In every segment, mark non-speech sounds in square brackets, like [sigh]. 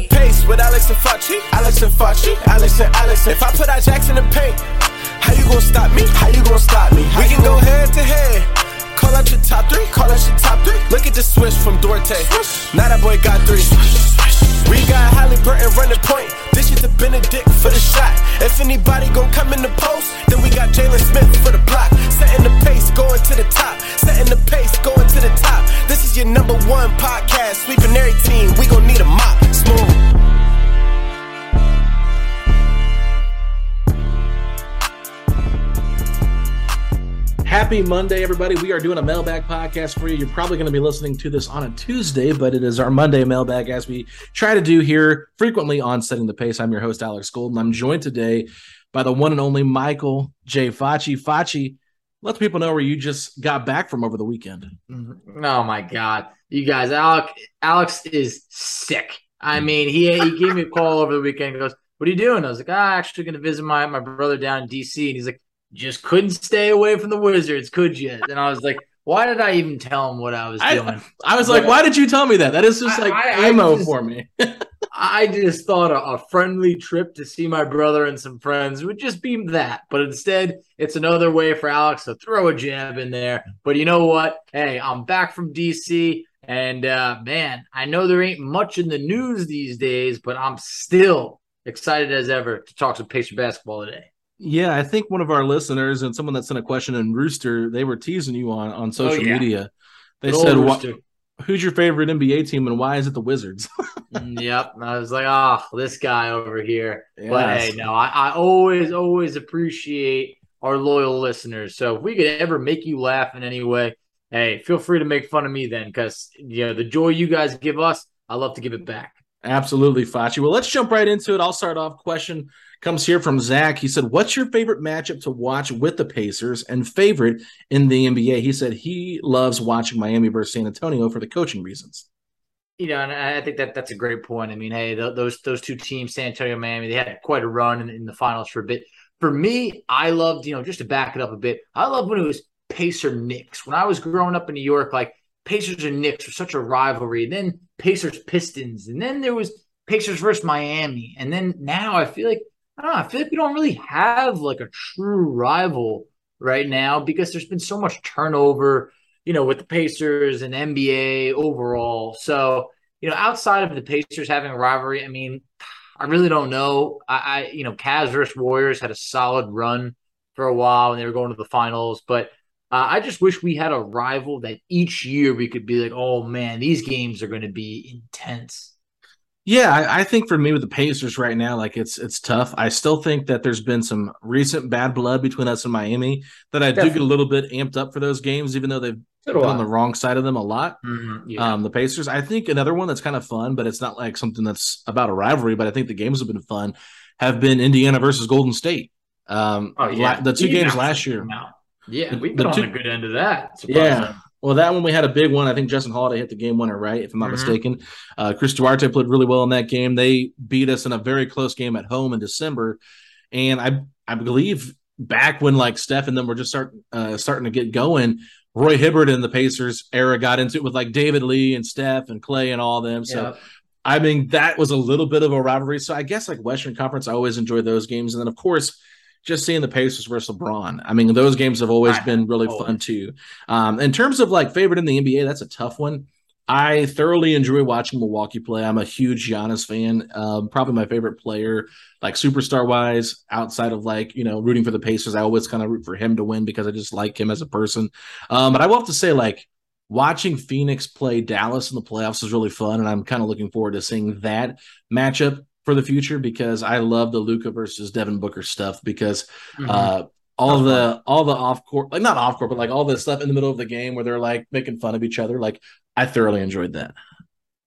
The pace with Alex and Facci. Alex and Facci. Alex and Alex. If I put our jacks in the paint, how you gonna stop me? How you gonna stop me? we can go head to head. Call out your top three. Call out your top three. Look at the switch from Duarte. Now that boy got three. We got Haliburton running point. This is the Benedict for the shot. If anybody gon' come in the post, then we got Jalen Smith Happy Monday, everybody. We are doing a mailbag podcast for you. You're probably going to be listening to this on a Tuesday, but it is our Monday mailbag as we try to do here frequently on Setting the Pace. I'm your host, Alex Golden. I'm joined today by the one and only Michael J. Facci. Facci, let the people know where you just got back from over the weekend. Mm-hmm. Oh my god, you guys, Alex, Alex is sick. I mm. mean, he he gave me a call over the weekend. He goes, "What are you doing?" I was like, "I'm actually going to visit my my brother down in DC," and he's like, "Just couldn't stay away from the Wizards, could you?" And I was like, "Why did I even tell him what I was I, doing?" I was like, why did you tell me that? That is just like I- I ammo just- for me. [laughs] I just thought a, a friendly trip to see my brother and some friends would just be that. But instead, it's another way for Alex to throw a jab in there. But you know what? Hey, I'm back from DC. And uh, man, I know there ain't much in the news these days, but I'm still excited as ever to talk some Pacer basketball today. Yeah, I think one of our listeners and someone that sent a question in Rooster, they were teasing you on on social Oh, yeah. media. They Good said, "Wha- "Who's your favorite NBA team and why is it the Wizards?" [laughs] Mm, yep. I was like, oh, this guy over here. But Yes. hey, no, I, I always, always appreciate our loyal listeners. So if we could ever make you laugh in any way, hey, feel free to make fun of me then, because you know the joy you guys give us, I love to give it back. Absolutely, Facci. Well, let's jump right into it. I'll start off. Question comes here from Zach. He said, "What's your favorite matchup to watch with the Pacers and favorite in the NBA?" He said he loves watching Miami versus San Antonio for the coaching reasons. You know, and I think that that's a great point. I mean, hey, th- those those two teams, San Antonio, Miami, they had quite a run in, in the finals for a bit. For me, I loved, you know, just to back it up a bit, I loved when it was Pacer Knicks. When I was growing up in New York, like Pacers and Knicks were such a rivalry. And then Pacers Pistons, and then there was Pacers versus Miami, and then now I feel like I don't know. I feel like we don't really have like a true rival right now because there's been so much turnover you know, with the Pacers and NBA overall. So, you know, outside of the Pacers having a rivalry, I mean, I really don't know. I, I you know, Cavs versus Warriors had a solid run for a while and they were going to the finals, but uh, I just wish we had a rival that each year we could be like, oh man, these games are going to be intense. Yeah, I, I think for me with the Pacers right now, like it's it's tough. I still think that there's been some recent bad blood between us and Miami that I do get a little bit amped up for those games, even though they've been on the wrong side of them a lot. Mhm, yeah. Um, the Pacers. I think another one that's kind of fun, but it's not like something that's about a rivalry. But I think the games have been fun. Have been Indiana versus Golden State. Um, oh, yeah. la- the two games last year. out. Yeah, we've been two- on the good end of that. Yeah. Well, that one we had a big one. I think Justin Holiday hit the game winner, right? If I'm not Mhm. mistaken. Uh, Chris Duarte played really well in that game. They beat us in a very close game at home in December, and I I believe back when like Steph and them were just starting uh, starting to get going, Roy Hibbert and the Pacers era got into it with like David Lee and Steph and Clay and all them. So. I mean, that was a little bit of a rivalry. So I guess like Western Conference, I always enjoy those games. And then of course, just seeing the Pacers versus LeBron. I mean, those games have always been really Always. fun too. Um, in terms of like favorite in the NBA, that's a tough one. I thoroughly enjoy watching Milwaukee play. I'm a huge Giannis fan. Um, probably my favorite player, like superstar wise, outside of like, you know, rooting for the Pacers. I always kind of root for him to win because I just like him as a person. Um, but I will have to say, like, watching Phoenix play Dallas in the playoffs is really fun, and I'm kind of looking forward to seeing that matchup for the future because I love the Luka versus Devin Booker stuff because Mhm. uh all the all the off court like not off court but like all the stuff in the middle of the game where they're like making fun of each other like I thoroughly enjoyed that.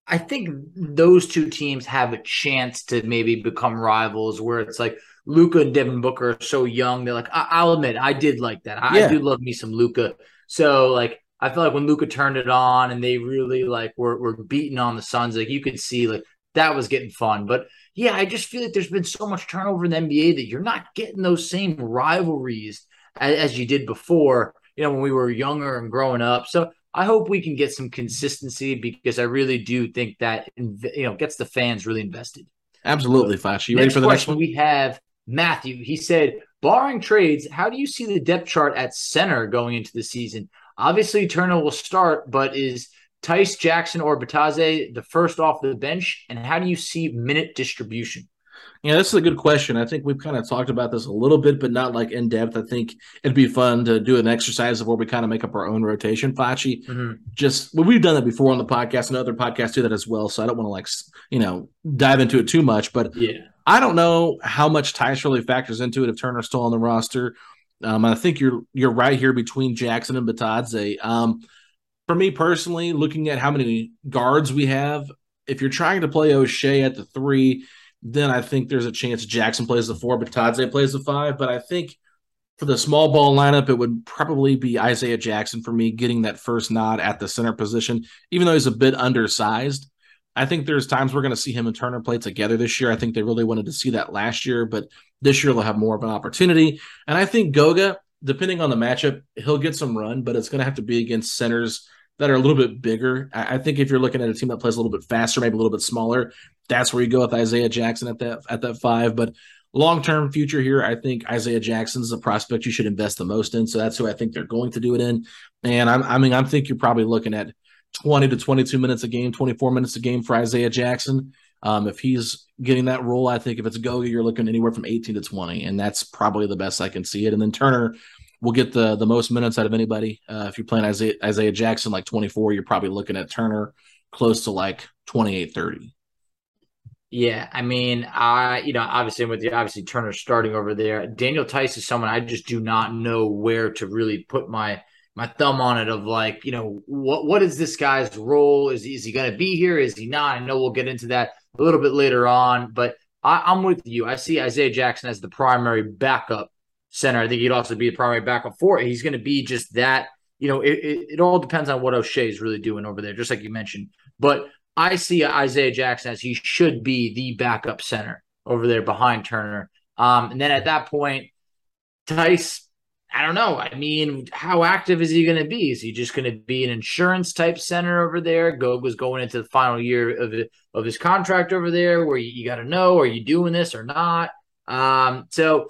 I think those two teams have a chance to maybe become rivals where it's like Luka and Devin Booker are so young. They're like, I- I'll admit, I did like that. I, Yeah. I do love me some Luka. So like I feel like when Luka turned it on and they really like were were beating on the Suns, like you could see like that was getting fun. But yeah, I just feel like there's been so much turnover in the NBA that you're not getting those same rivalries as, as you did before, you know, when we were younger and growing up. So I hope we can get some consistency because I really do think that you know gets the fans really invested. Absolutely, Flash. You ready next for the next one? we have Matthew. He said, barring trades, how do you see the depth chart at center going into the season? Obviously, Turner will start, but is Theis Jackson or Bitadze the first off the bench? And how do you see minute distribution? Yeah, this is a good question. I think we've kind of talked about this a little bit, but not like in depth. I think it'd be fun to do an exercise of where we kind of make up our own rotation. Facci, just well, we've done that before on the podcast, and other podcasts do that as well. So I don't want to like you know dive into it too much, but Yeah. I don't know how much Theis really factors into it if Turner's still on the roster. Um, I think you're you're right here between Jackson and Bitadze. Um, for me personally, looking at how many guards we have, if you're trying to play Oshae at the three, then I think there's a chance Jackson plays the four, but Bitadze plays the five. But I think for the small ball lineup, it would probably be Isaiah Jackson for me getting that first nod at the center position, even though he's a bit undersized. I think there's times we're going to see him and Turner play together this year. I think they really wanted to see that last year, but this year they'll have more of an opportunity. And I think Goga, depending on the matchup, he'll get some run, but it's going to have to be against centers that are a little bit bigger. I, I think if you're looking at a team that plays a little bit faster, maybe a little bit smaller, that's where you go with Isaiah Jackson at that at that five. But long term future here, I think Isaiah Jackson's the prospect you should invest the most in. So that's who I think they're going to do it in. And I'm, I mean, I think you're probably looking at 20 to 22 minutes a game, 24 minutes a game for Isaiah Jackson. Um, if he's getting that role, I think if it's Goga, you're looking anywhere from 18 to 20, and that's probably the best I can see it. And then Turner will get the the most minutes out of anybody. Uh, if you're playing Isaiah, Isaiah Jackson like 24, you're probably looking at Turner close to like 28, 30. Yeah, I mean, I you know, obviously with the obviously Turner starting over there, Daniel Theis is someone I just do not know where to really put my my thumb on it of like, you know, what what is this guy's role? Is he, is he going to be here? Is he not? I know we'll get into that a little bit later on, but I, I'm with you. I see Isaiah Jackson as the primary backup center. I think he'd also be the primary backup for it. He's going to be just that. You know, it, it, it all depends on what Oshae is really doing over there, just like you mentioned. But I see Isaiah Jackson as he should be the backup center over there behind Turner. Um, and then at that point, Theis, I don't know. I mean, how active is he going to be? Is he just going to be an insurance type center over there? Gog was going into the final year of of his contract over there, where you, you got to know are you doing this or not? Um, so,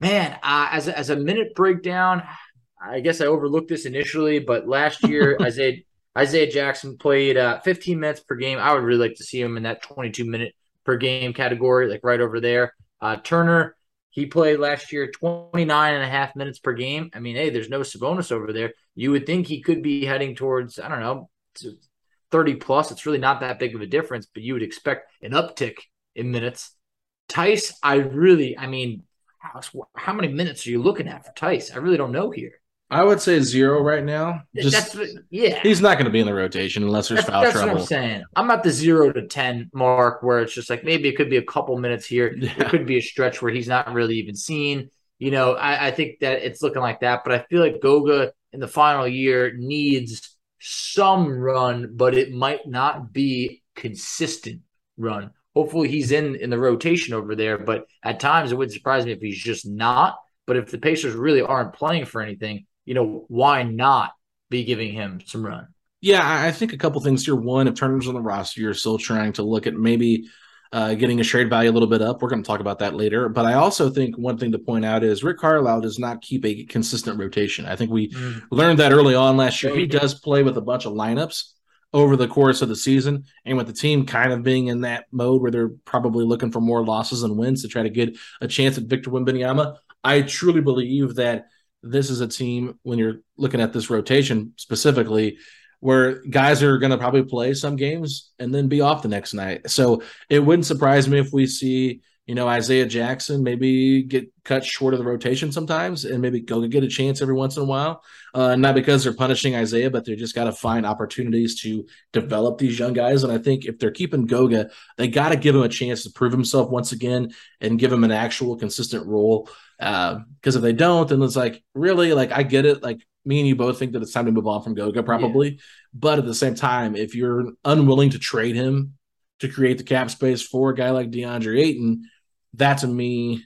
man, uh, as a, as a minute breakdown, I guess I overlooked this initially, but last year [laughs] Isaiah Isaiah Jackson played uh, 15 minutes per game. I would really like to see him in that 22 minute per game category, like right over there. Uh, Turner, he played last year 29 and a half minutes per game. I mean, hey, there's no Sabonis over there. You would think he could be heading towards, I don't know, 30 plus. It's really not that big of a difference, but you would expect an uptick in minutes. Theis, I really, I mean, how, how many minutes are you looking at for Theis? I really don't know here. I would say zero right now. Just That's what, yeah. he's not going to be in the rotation unless there's That's, foul that's trouble. what I'm saying. I'm at the zero to ten mark where it's just like maybe it could be a couple minutes here. Yeah. It could be a stretch where he's not really even seen. You know, I, I think that it's looking like that, but I feel like Goga in the final year needs some run, but it might not be consistent run. Hopefully he's in in the rotation over there, but at times it wouldn't surprise me if he's just not. But if the Pacers really aren't playing for anything, you know, why not be giving him some run? Yeah, I think a couple things here. One, if Turner's on the roster, you're still trying to look at maybe uh, getting a trade value a little bit up. We're going to talk about that later. But I also think one thing to point out is Rick Carlisle does not keep a consistent rotation. I think we mm. learned that early on last year. He does play with a bunch of lineups over the course of the season, and with the team kind of being in that mode where they're probably looking for more losses and wins to try to get a chance at Victor Wembanyama. I truly believe that this is a team when you're looking at this rotation specifically where guys are going to probably play some games and then be off the next night. So it wouldn't surprise me if we see, you know, Isaiah Jackson maybe get cut short of the rotation sometimes and maybe go get a chance every once in a while. Uh, not because they're punishing Isaiah, but they just got to find opportunities to develop these young guys. And I think if they're keeping Goga, they got to give him a chance to prove himself once again and give him an actual consistent role. Because uh, if they don't, then it's like, really, like, I get it. Like, me and you both think that it's time to move on from Goga, probably. Yeah. But at the same time, if you're unwilling to trade him to create the cap space for a guy like DeAndre Ayton, that to me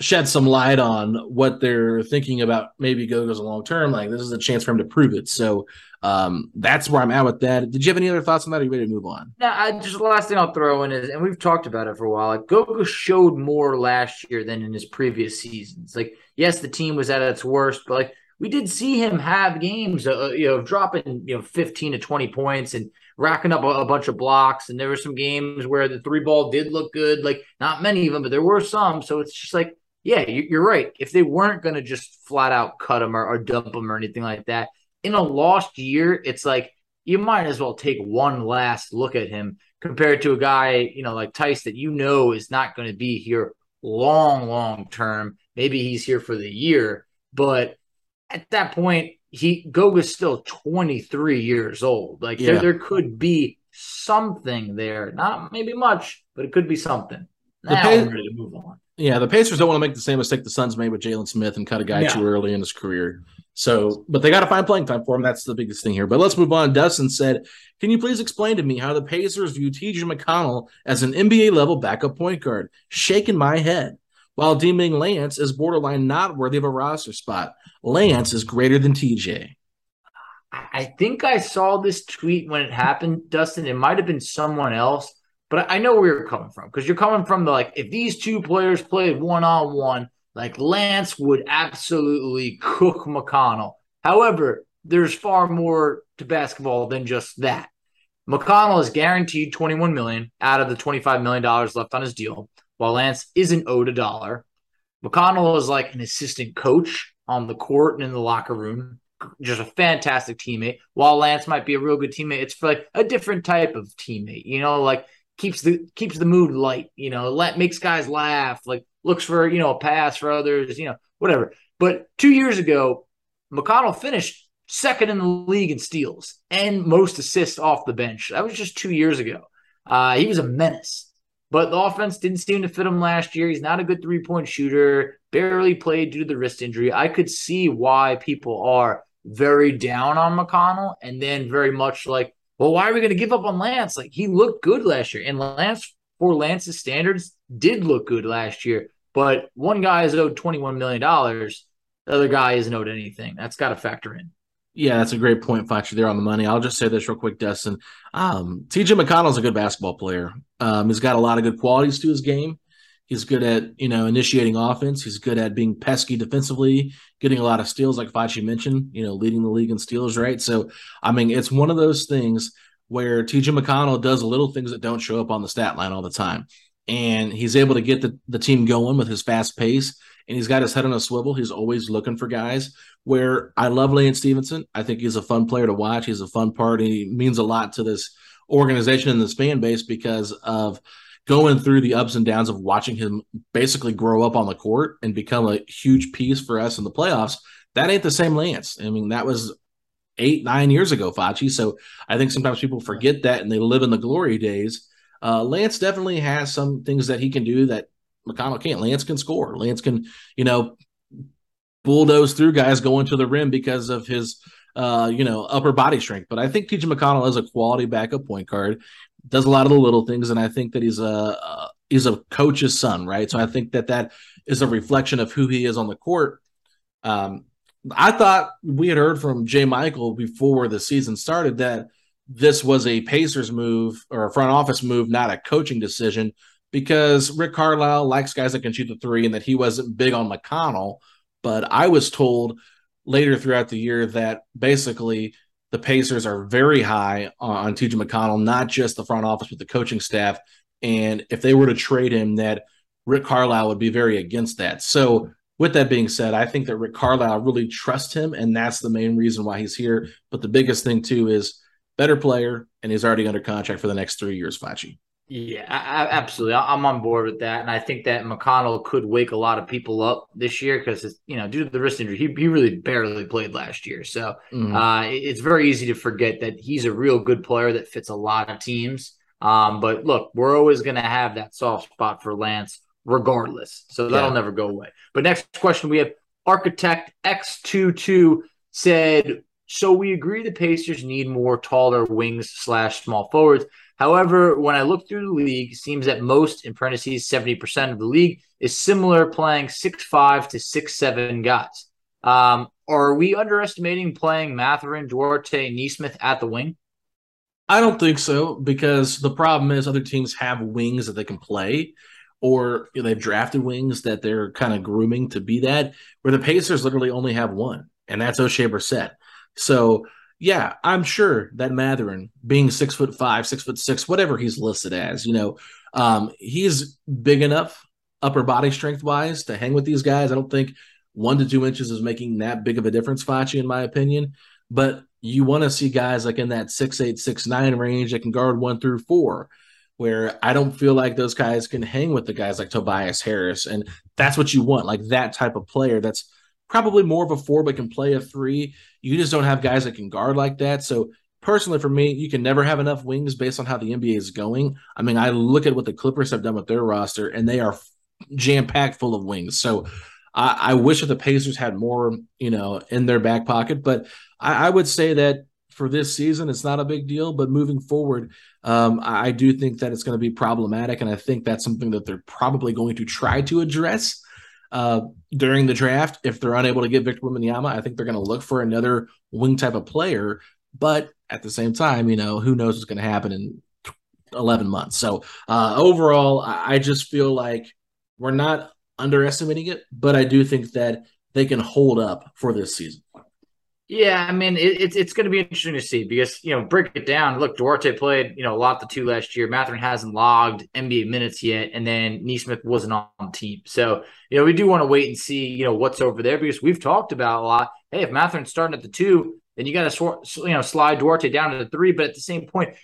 shed some light on what they're thinking about maybe Goga's long term. Like this is a chance for him to prove it. So um, that's where I'm at with that. Did you have any other thoughts on that? Or are you ready to move on? Yeah, I, just the last thing I'll throw in is, and we've talked about it for a while. Like Goga showed more last year than in his previous seasons. Like yes, the team was at its worst, but like we did see him have games, uh, you know, dropping you know 15 to 20 points and racking up a, a, bunch of blocks. And there were some games where the three ball did look good, like not many of them, but there were some. So it's just like, yeah, you, are right. If they weren't going to just flat out cut him or, or dump him or anything like that in a lost year, it's like you might as well take one last look at him compared to a guy, you know, like Theis that you know is not going to be here long, long term. Maybe he's here for the year, but at that point, he Goga's still 23 years old. Like yeah. there, there could be something there. Not maybe much, but it could be something. Now I'm ready to move on. Yeah, the Pacers don't want to make the same mistake the Suns made with Jalen Smith and cut a guy yeah. too early in his career. So, but they got to find playing time for him. That's the biggest thing here. But let's move on. Dustin said, Can you please explain to me how the Pacers view TJ McConnell as an NBA level backup point guard? Shaking my head while deeming Lance as borderline not worthy of a roster spot. Lance is greater than TJ. I think I saw this tweet when it happened, Dustin. It might have been someone else, but I know where you're coming from because you're coming from the like, if these two players played one on one, like Lance would absolutely cook McConnell. However, there's far more to basketball than just that. McConnell is guaranteed 21 million out of the 25 million dollars left on his deal while Lance isn't owed a dollar. McConnell is like an assistant coach on the court and in the locker room, just a fantastic teammate. While Lance might be a real good teammate, it's for like a different type of teammate, you know, like keeps the keeps the mood light, you know, let makes guys laugh, like looks for, you know, a pass for others, you know, whatever. But two years ago, McConnell finished second in the league in steals and most assists off the bench. That was just two years ago. Uh, he was a menace. But the offense didn't seem to fit him last year. He's not a good three point shooter, barely played due to the wrist injury. I could see why people are very down on McConnell and then very much like, well, why are we going to give up on Lance? Like he looked good last year. And Lance, for Lance's standards, did look good last year. But one guy is owed $21 million. The other guy isn't owed anything. That's got to factor in. Yeah, that's a great point, Fletcher. There on the money. I'll just say this real quick, Dustin. Um, TJ McConnell's a good basketball player. Um, he's got a lot of good qualities to his game. He's good at you know initiating offense. He's good at being pesky defensively, getting a lot of steals, like Facci mentioned. You know, leading the league in steals, right? So, I mean, it's one of those things where TJ McConnell does little things that don't show up on the stat line all the time, and he's able to get the, the team going with his fast pace and he's got his head on a swivel. He's always looking for guys. Where I love Lance Stephenson. I think he's a fun player to watch. He's a fun part. He means a lot to this organization and this fan base because of going through the ups and downs of watching him basically grow up on the court and become a huge piece for us in the playoffs. That ain't the same Lance. I mean, that was eight, nine years ago, Facci. So I think sometimes people forget that and they live in the glory days. Uh, Lance definitely has some things that he can do that McConnell can't. Lance can score. Lance can, you know, bulldoze through guys going to the rim because of his uh, you know, upper body strength. But I think TJ McConnell is a quality backup point guard, does a lot of the little things, and I think that he's a uh, he's a coach's son, right? So I think that that is a reflection of who he is on the court. Um, I thought we had heard from J. Michael before the season started that this was a Pacers move or a front office move, not a coaching decision, because Rick Carlisle likes guys that can shoot the three and that he wasn't big on McConnell. But I was told later throughout the year that basically the Pacers are very high on TJ McConnell, not just the front office, but the coaching staff. And if they were to trade him, that Rick Carlisle would be very against that. So, with that being said, I think that Rick Carlisle really trusts him, and that's the main reason why he's here. But the biggest thing, too, is better player, and he's already under contract for the next three years, Facci. Yeah, I, absolutely. I'm on board with that, and I think that McConnell could wake a lot of people up this year because it's you know due to the wrist injury, he, he really barely played last year. So mm-hmm. uh, it's very easy to forget that he's a real good player that fits a lot of teams. Um, but look, we're always going to have that soft spot for Lance, regardless. So that'll yeah. never go away. But next question we have Architect X22 said, so we agree the Pacers need more taller wings slash small forwards. However, when I look through the league, it seems that most, in parentheses, 70% of the league is similar playing six five to six seven guys. Um, are we underestimating playing Mathurin, Duarte, Nesmith at the wing? I don't think so because the problem is other teams have wings that they can play, or you know, they've drafted wings that they're kind of grooming to be that. Where the Pacers literally only have one, and that's Oshae Brissett. So yeah, I'm sure that Mathurin, being six foot five, six foot six, whatever he's listed as, you know, um, he's big enough upper body strength wise to hang with these guys. I don't think one to two inches is making that big of a difference, Facci, in my opinion. But you want to see guys like in that six eight, six nine range that can guard one through four, where I don't feel like those guys can hang with the guys like Tobias Harris. And that's what you want, like that type of player that's probably more of a four, but can play a three. You just don't have guys that can guard like that. So personally, for me, you can never have enough wings based on how the NBA is going. I mean, I look at what the Clippers have done with their roster, and they are jam packed full of wings. So I, I, wish that the Pacers had more, you know, in their back pocket. But I, I, would say that for this season, it's not a big deal. But moving forward, um, I, do think that it's going to be problematic, and I think that's something that they're probably going to try to address uh, during the draft. If they're unable to get Victor Wembanyama, I think they're going to look for another wing type of player. But at the same time, you know, who knows what's going to happen in 11 months. So uh, overall, I just feel like we're not underestimating it, but I do think that they can hold up for this season. Yeah, I mean it, it's it's going to be interesting to see because you know break it down. Look, Duarte played you know a lot the two last year. Mathurin hasn't logged NBA minutes yet, and then Nesmith wasn't on the team. So you know we do want to wait and see you know what's over there because we've talked about a lot. Hey, if Mathurin's starting at the two, then you got to sw- you know slide Duarte down to the three. But at the same point,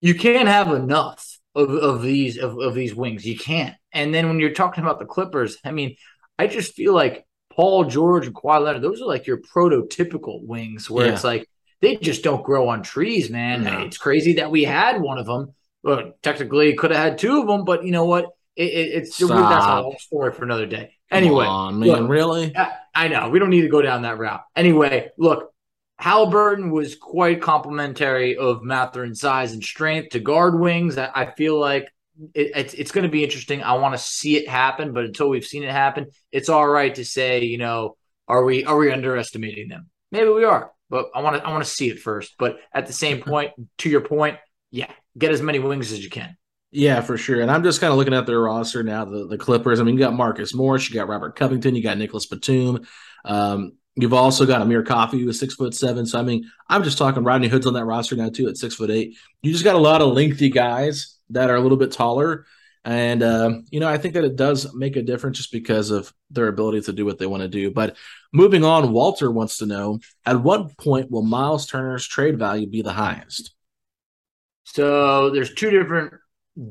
you can't have enough of, of these of, of these wings. You can't. And then when you're talking about the Clippers, I mean, I just feel like Paul George and Kawhi Leonard, those are like your prototypical wings where yeah. it's like they just don't grow on trees, man. No. It's crazy that we had one of them. Well, technically, could have had two of them, but you know what? It, it, it's Stop. that's a whole story for another day. Anyway, on, man, look, really? I, I know we don't need to go down that route. Anyway, look, Haliburton was quite complimentary of Mathurin's size and strength to guard wings. I, I feel like it, it's it's going to be interesting. I want to see it happen, but until we've seen it happen, it's all right to say, you know, are we are we underestimating them? Maybe we are, but I want to I want to see it first. But at the same point, to your point, yeah, get as many wings as you can. Yeah, for sure. And I'm just kind of looking at their roster now. The the Clippers. I mean, you got Marcus Morris, you got Robert Covington, you got Nicolas Batum. Um, You've also got Amir Coffey, who is six foot seven. So I mean, I'm just talking Rodney Hood's on that roster now too at six foot eight. You just got a lot of lengthy guys that are a little bit taller. And, uh, you know, I think that it does make a difference just because of their ability to do what they want to do. But moving on, Walter wants to know at what point will Myles Turner's trade value be the highest? So there's two different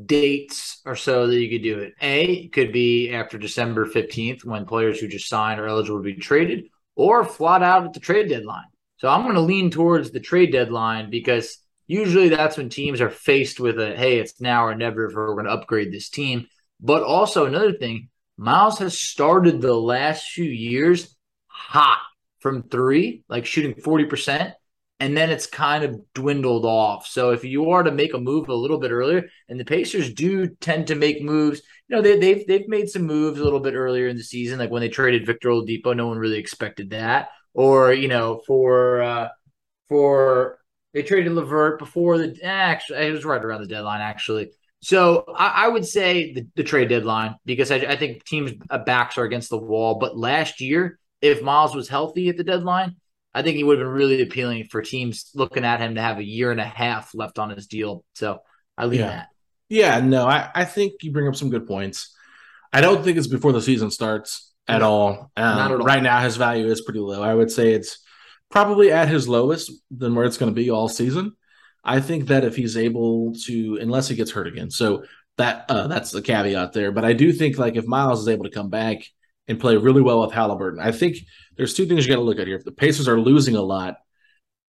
dates or so that you could do it. A could be after December 15th when players who just signed are eligible to be traded, or flat out at the trade deadline. So I'm going to lean towards the trade deadline because usually that's when teams are faced with a hey, it's now or never if we're going to upgrade this team. But also another thing, Myles has started the last few years hot from three, like shooting 40%, and then it's kind of dwindled off. So if you are to make a move a little bit earlier, and the Pacers do tend to make moves, you know, they, they've they've made some moves a little bit earlier in the season, like when they traded Victor Oladipo, no one really expected that. Or, you know, for uh for they traded LeVert before the actually it was right around the deadline, actually. So I, I would say the, the, trade deadline because I, I think teams' backs are against the wall. But last year, if Myles was healthy at the deadline, I think he would have been really appealing for teams looking at him to have a year and a half left on his deal. So I leave yeah. that. Yeah, no, I, I think you bring up some good points. I don't think it's before the season starts at all. Um, at all. Right now, his value is pretty low. I would say it's probably at his lowest than where it's going to be all season. I think that if he's able to, unless he gets hurt again, so that uh, that's the caveat there. But I do think like if Myles is able to come back and play really well with Halliburton, I think there's two things you got to look at here. If the Pacers are losing a lot,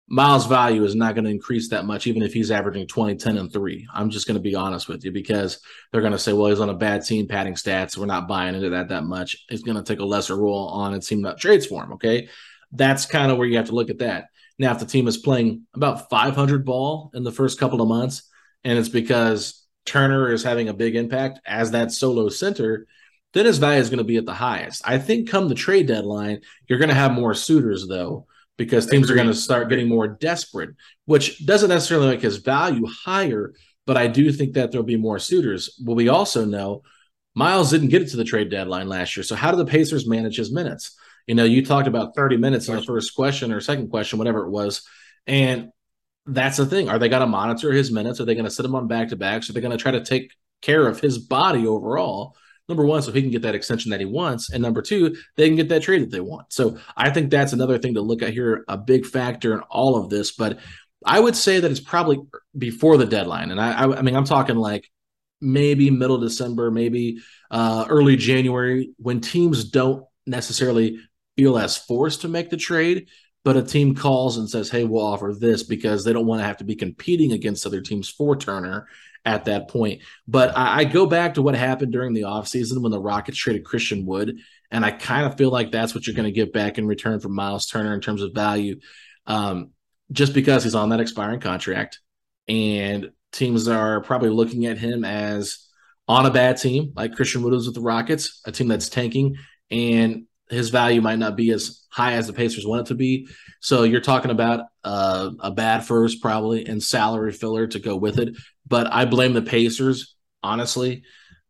Myles' value is not going to increase that much, even if he's averaging 20, 10, and 3. I'm just going to be honest with you because they're going to say, well, he's on a bad team padding stats. We're not buying into that that much. He's going to take a lesser role on a team that trades for him. Okay. That's kind of where you have to look at that. Now, if the team is playing about 500 ball in the first couple of months, and it's because Turner is having a big impact as that solo center, then his value is going to be at the highest. I think come the trade deadline, you're going to have more suitors though, because teams are going to start getting more desperate, which doesn't necessarily make his value higher, but I do think that there'll be more suitors. But we also know Myles didn't get it to the trade deadline last year. So how do the Pacers manage his minutes? You know, you talked about 30 minutes in the first question or second question, whatever it was. And that's the thing. Are they going to monitor his minutes? Are they going to sit him on back to backs? Are they going to try to take care of his body overall? Number one, so he can get that extension that he wants. And number two, they can get that trade that they want. So I think that's another thing to look at here, a big factor in all of this. But I would say that it's probably before the deadline. And I, I, I mean, I'm talking like maybe middle December, maybe uh, early January, when teams don't necessarily feel as forced to make the trade, but a team calls and says, "Hey, we'll offer this," because they don't want to have to be competing against other teams for Turner at that point. But I, I go back to what happened during the offseason when the Rockets traded Christian Wood, and I kind of feel like that's what you're going to get back in return for Myles Turner in terms of value, um, just because he's on that expiring contract, and teams are probably looking at him as on a bad team like Christian Wood was with the Rockets, a team that's tanking, and his value might not be as high as the Pacers want it to be. So you're talking about uh, a bad first probably and salary filler to go with it. But I blame the Pacers honestly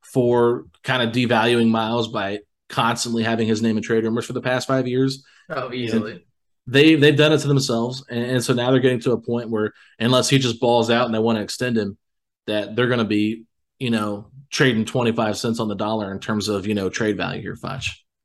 for kind of devaluing Myles by constantly having his name in trade rumors for the past five years. Oh, easily. And they they've done it to themselves, and, and so now they're getting to a point where unless he just balls out and they want to extend him, that they're going to be you know trading twenty five cents on the dollar in terms of you know trade value here, Foch.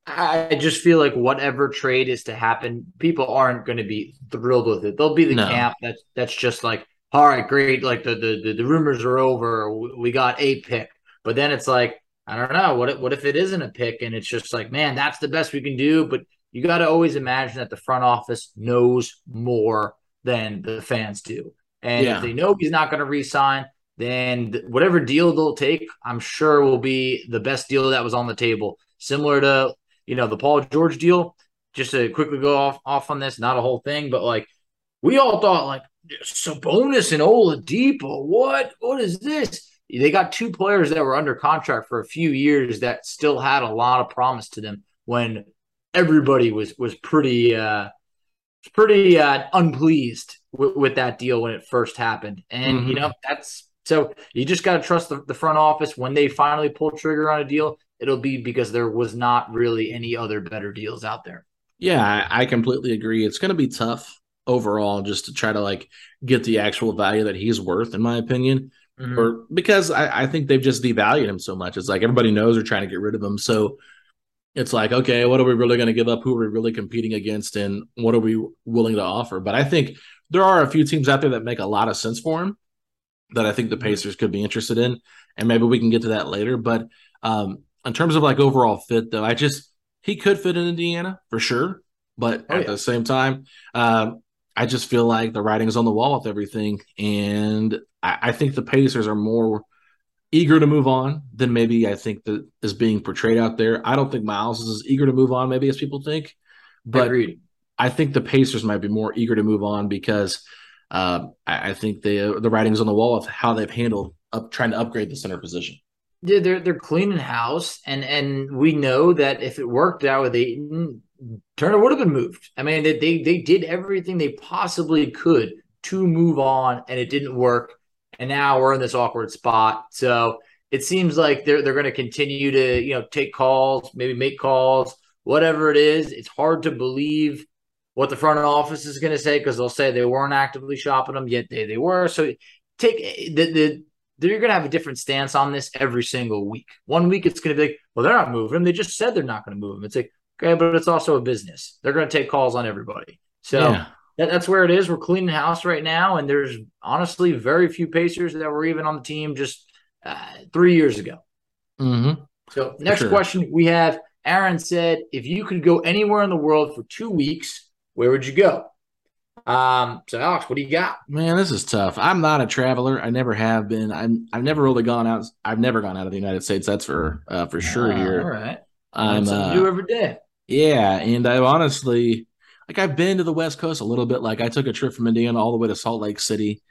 I just feel like whatever trade is to happen, people aren't going to be thrilled with it. They'll be the no. camp that's that's just like, all right, great, like the, the the rumors are over. We got a pick, but then it's like, I don't know, what if, what if it isn't a pick and it's just like, man, that's the best we can do. But you got to always imagine that the front office knows more than the fans do, and yeah. if they know he's not going to resign, then whatever deal they'll take, I'm sure will be the best deal that was on the table. Similar to you know, the Paul George deal, just to quickly go off off on this, not a whole thing, but like we all thought like Sabonis and Oladipo, what what is this? They got two players that were under contract for a few years that still had a lot of promise to them when everybody was was pretty uh pretty uh unpleased with, with that deal when it first happened. And mm-hmm. you know, that's so you just got to trust the, the front office when they finally pull trigger on a deal it'll be because there was not really any other better deals out there. Yeah, I, I completely agree. It's going to be tough overall just to try to like get the actual value that he's worth, in my opinion. Mm-hmm. Or because I, I think they've just devalued him so much. It's like everybody knows they're trying to get rid of him. So it's like, okay, what are we really going to give up? Who are we really competing against? And what are we willing to offer? But I think there are a few teams out there that make a lot of sense for him that I think the mm-hmm. Pacers could be interested in. And maybe we can get to that later. But um, in terms of like overall fit, though, I just he could fit in Indiana for sure, but oh, at yeah. the same time, um, I just feel like the writing is on the wall with everything, and I, I, think the Pacers are more eager to move on than maybe I think that is being portrayed out there. I don't think Myles is as eager to move on maybe as people think, But Agreed. I think the Pacers might be more eager to move on because uh, I, I, think the the writing's on the wall of how they've handled up trying to upgrade the center position. Yeah, they're they're cleaning house, and and we know that if it worked out with Ayton, Turner would have been moved. I mean, they, they they did everything they possibly could to move on, and it didn't work. And now we're in this awkward spot. So it seems like they're they're going to continue to you know take calls, maybe make calls, whatever it is. It's hard to believe what the front office is going to say because they'll say they weren't actively shopping them yet they they were. So take the the they're going to have a different stance on this every single week. One week it's going to be like, well, they're not moving them. They just said they're not going to move them. It's like, okay, but it's also a business. They're going to take calls on everybody. So yeah. that, that's where it is. We're cleaning house right now, and there's honestly very few Pacers that were even on the team just uh, three years ago. Mm-hmm. So next sure. question we have. Aaron said, if you could go anywhere in the world for two weeks, where would you go? Um, so Alex, what do you got? Man, this is tough. I'm not a traveler. I never have been. I'm I've never really gone out. I've never gone out of the United States. That's for uh, for sure. Uh, here, all right. I'm uh, do every day. Yeah, and I honestly like I've been to the West Coast a little bit. Like I took a trip from Indiana all the way to Salt Lake City,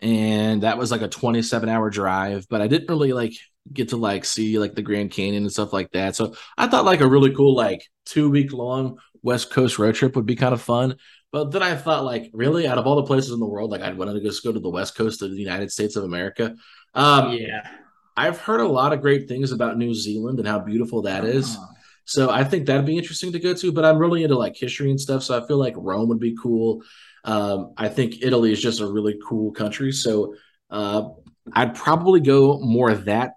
and that was like a 27 hour drive. But I didn't really like get to like see like the Grand Canyon and stuff like that. So I thought like a really cool like two week long West Coast road trip would be kind of fun. But then I thought, like, really, out of all the places in the world, like, I'd want to just go to the West Coast of the United States of America. Um, yeah, I've heard a lot of great things about New Zealand and how beautiful that uh-huh. is. So I think that'd be interesting to go to. But I'm really into like history and stuff, so I feel like Rome would be cool. Um, I think Italy is just a really cool country, so uh, I'd probably go more that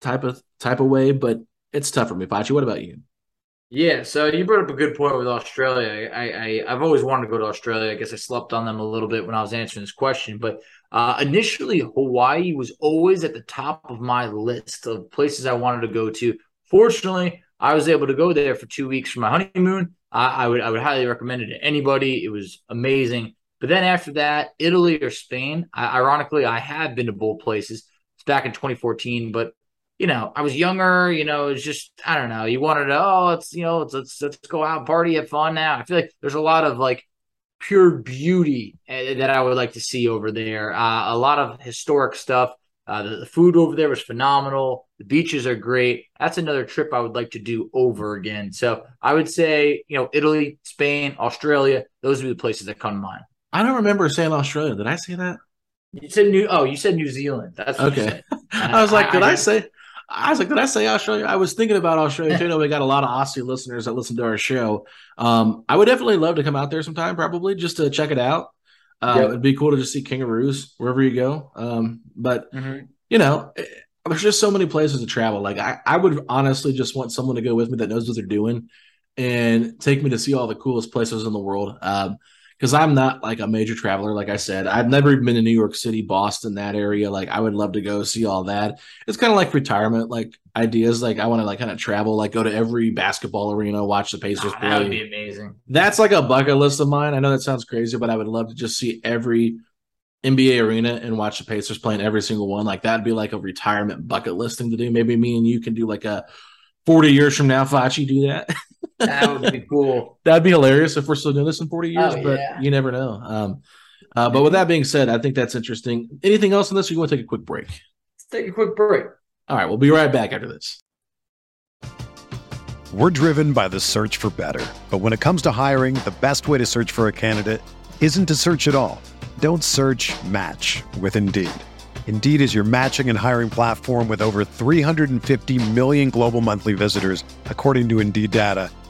type of type of way. But it's tough for me. Facci, what about you? Yeah, so you brought up a good point with Australia. I, I I've always wanted to go to Australia. I guess I slept on them a little bit when I was answering this question, but uh, initially Hawaii was always at the top of my list of places I wanted to go to. Fortunately, I was able to go there for two weeks for my honeymoon. I, I would I would highly recommend it to anybody. It was amazing. But then after that, Italy or Spain. I, ironically, I have been to both places. It's back in 2014, but you know, I was younger, you know, it's just, I don't know. You wanted to, oh, let's, you know, let's, let's, let's go out, party, have fun now. I feel like there's a lot of like pure beauty uh, that I would like to see over there. Uh, a lot of historic stuff. Uh, the, the, food over there was phenomenal. The beaches are great. That's another trip I would like to do over again. So I would say, you know, Italy, Spain, Australia, those would be the places that come to mind. I don't remember saying Australia. Did I say that? You said New. Oh, you said New Zealand. That's okay. [laughs] I was like, I, did I, I say? I was like, did I say Australia? I was thinking about Australia too. I know we got a lot of Aussie listeners that listen to our show. Um, I would definitely love to come out there sometime, probably just to check it out. Uh, yep. It'd be cool to just see kangaroos wherever you go. Um, but mm-hmm. you know, eh, there's just so many places to travel. Like I, I would honestly just want someone to go with me that knows what they're doing and take me to see all the coolest places in the world. Um, because I'm not like a major traveler. Like I said, I've never even been to New York City, Boston, that area. Like I would love to go see all that. It's kind of like retirement, like ideas. Like I want to like kind of travel, like go to every basketball arena, watch the Pacers oh, play. That would be amazing. That's like a bucket list of mine. I know that sounds crazy, but I would love to just see every NBA arena and watch the Pacers playing every single one. Like that'd be like a retirement bucket list thing to do. Maybe me and you can do like a 40 years from now, Facci, do that. [laughs] that would be cool. [laughs] That'd be hilarious if we're still doing this in 40 years, oh, but yeah. you never know. Um, uh, but with that being said, I think that's interesting. Anything else on this? Or you want to take a quick break? Let's take a quick break. All right, we'll be right back after this. We're driven by the search for better. But when it comes to hiring, the best way to search for a candidate isn't to search at all. Don't search match with Indeed. Indeed is your matching and hiring platform with over 350 million global monthly visitors, according to Indeed data,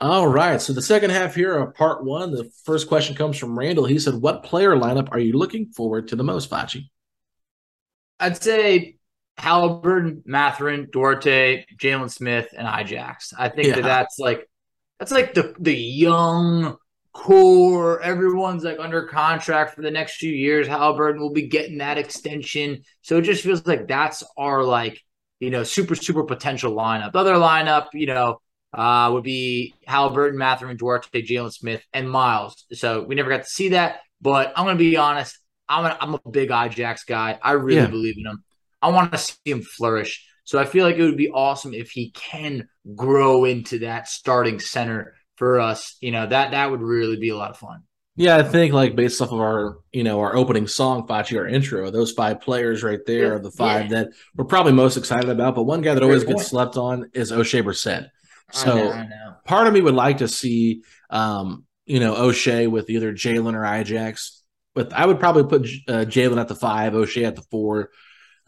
All right. So the second half here of part one, the first question comes from Randall. He said, What player lineup are you looking forward to the most, Facci? I'd say Haliburton, Mathurin, Duarte, Jalen Smith, and Ijax. I think Yeah. that that's like that's like the the young core. Everyone's like under contract for the next few years. Haliburton will be getting that extension, so it just feels like that's our like you know super super potential lineup. The other lineup, you know. Uh, would be Haliburton, Mathurin, Duarte, Jalen Smith, and Myles. So we never got to see that, but I'm going to be honest. I'm a, I'm a big Ijax guy. I really Yeah. believe in him. I want to see him flourish. So I feel like it would be awesome if he can grow into that starting center for us. You know, that that would really be a lot of fun. Yeah, I think like based off of our, you know, our opening song, Facci, our intro, those five players right there Yeah, are the five yeah. that we're probably most excited about. But one guy that Great always point. gets slept on is Oshae Brissett. I So know, I know. part of me would like to see, um, you know, Oshae with either Jalen or Ajax. But I would probably put uh, Jalen at the five, Oshae at the four,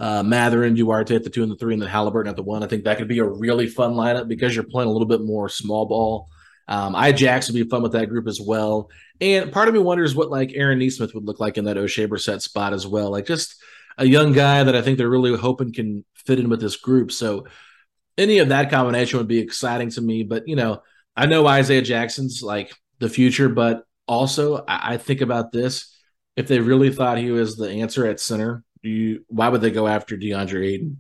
uh, Mathurin and Duarte at the two and the three, and then Haliburton at the one. I think that could be a really fun lineup because you're playing a little bit more small ball. Um, Ajax would be fun with that group as well. And part of me wonders what like Aaron Nesmith would look like in that Oshae Brissett spot as well. Like just a young guy that I think they're really hoping can fit in with this group. So any of that combination would be exciting to me. But you know, I know Isaiah Jackson's like the future, but also I, I think about this: if they really thought he was the answer at center, you why would they go after DeAndre Ayton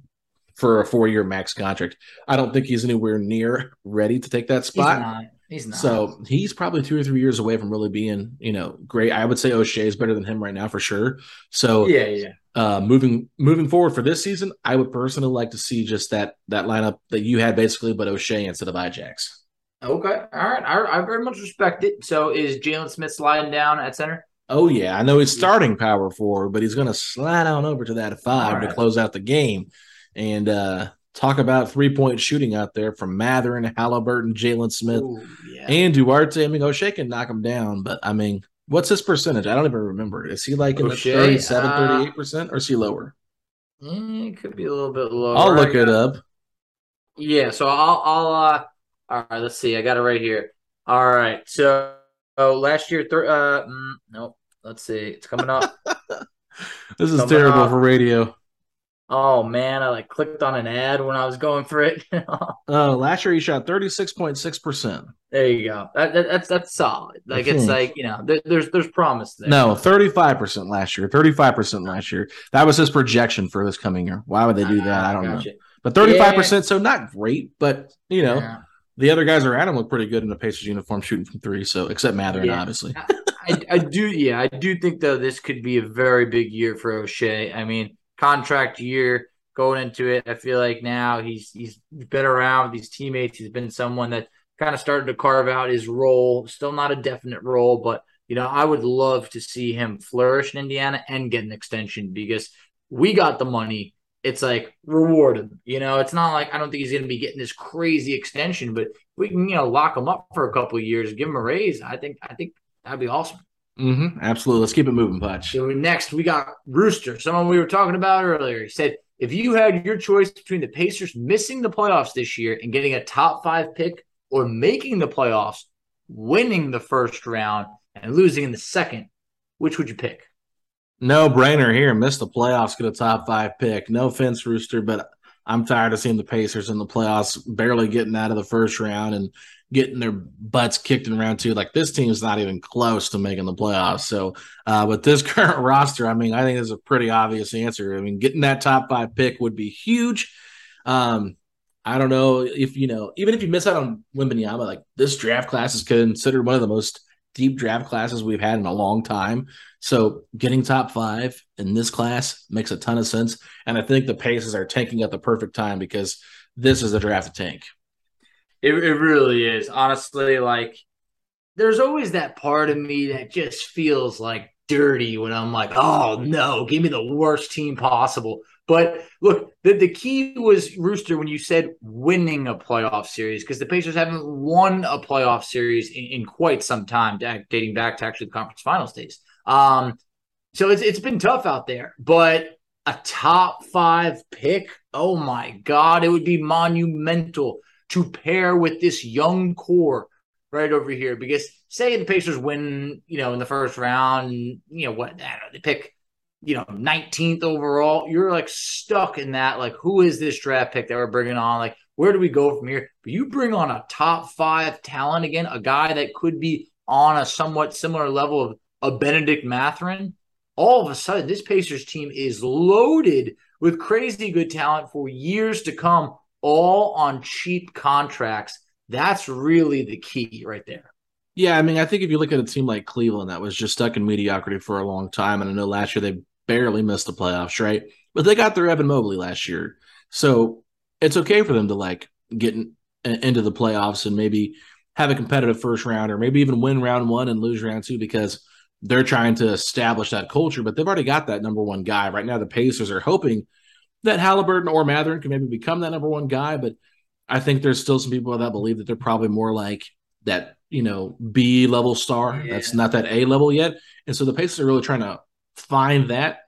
for a four-year max contract? I don't think he's anywhere near ready to take that He's spot. not. He's not. So he's probably two or three years away from really being, you know, great. I would say Oshae is better than him right now for sure. So yeah, yeah. Uh, moving moving forward for this season, I would personally like to see just that that lineup that you had basically, but Oshae instead of Ajax. Okay. All right. I, I very much respect it. So is Jalen Smith sliding down at center? Oh yeah, I know he's starting power forward, but he's going to slide on over to that five All to close out the game, and uh, talk about three point shooting out there from Mathurin, Haliburton, Jalen Smith, Ooh, yeah. and Duarte. I mean, Oshae can knock him down, but I mean, what's his percentage? I don't even remember. Is he like in Oshae, the 37, uh, 38 percent, or is he lower? Mm, it could be a little bit lower. I'll look it up. Yeah, so I'll I'll uh all right, let's see. I got it right here. All right. So oh, last year thir- uh mm, nope. Let's see. It's coming up. [laughs] This is terrible up. for radio. Oh man, I like clicked on an ad when I was going for it. [laughs] Uh, last year he shot thirty six point six percent. there you go. That, that, that's that's solid. Like it's like, you know, there, there's there's promise there. No, thirty five percent last year. Thirty five percent last year. That was his projection for this coming year. Why would they do that? I don't know. But thirty five percent, so not great, but you know. Yeah. The other guys around him look pretty good in the Pacers uniform shooting from three, so except Mathurin, Yeah. obviously. I, I do, yeah, I do think though this could be a very big year for Oshae. I mean, contract year going into it. I feel like now he's he's been around with these teammates. He's been someone that kind of started to carve out his role. Still not a definite role, but you know, I would love to see him flourish in Indiana and get an extension because we got the money. It's like reward him. You know, it's not like I don't think he's going to be getting this crazy extension, but we can you know lock him up for a couple years, give him a raise. I think I think that'd be awesome. Mm-hmm. Absolutely. Let's keep it moving, Putch. So next we got Rooster, someone we were talking about earlier. He said, if you had your choice between the Pacers missing the playoffs this year and getting a top five pick or making the playoffs, winning the first round and losing in the second, which would you pick? No brainer here. Miss the playoffs, get a top five pick. No offense, Rooster, but I'm tired of seeing the Pacers in the playoffs barely getting out of the first round and getting their butts kicked in round two. Like this team's not even close to making the playoffs. So uh, with this [laughs] current roster, I mean, I think it's a pretty obvious answer. I mean, getting that top five pick would be huge. Um, I don't know if you know, even if you miss out on Wembanyama, like this draft class is considered one of the most deep draft classes we've had in a long time. So getting top five in this class makes a ton of sense. And I think the Pacers are tanking at the perfect time because this is a draft tank. It, it really is. Honestly, like there's always that part of me that just feels like dirty when I'm like, oh no, give me the worst team possible. But look, the, the key was Rooster when you said winning a playoff series because the Pacers haven't won a playoff series in, in, quite some time, dating back to actually the conference finals days. Um, so it's it's been tough out there, but a top five pick, oh my god, it would be monumental to pair with this young core right over here because say the Pacers win, you know, in the first round, you know what, know, they pick you know, 19th overall, you're like stuck in that. Like, who is this draft pick that we're bringing on? Like, where do we go from here? But you bring on a top five talent again, a guy that could be on a somewhat similar level of a Benedict Mathurin. All of a sudden, this Pacers team is loaded with crazy good talent for years to come, all on cheap contracts. That's really the key right there. Yeah, I mean, I think if you look at a team like Cleveland that was just stuck in mediocrity for a long time, and I know last year they barely missed the playoffs, right? But they got their Evan Mobley last year. So it's okay for them to like get in, into the playoffs and maybe have a competitive first round or maybe even win round one and lose round two because they're trying to establish that culture. But they've already got that number one guy. Right now, the Pacers are hoping that Haliburton or Mathurin can maybe become that number one guy. But I think there's still some people that believe that they're probably more like that, you know, B level star. Yeah. That's not that A level yet. And so the Pacers are really trying to find that.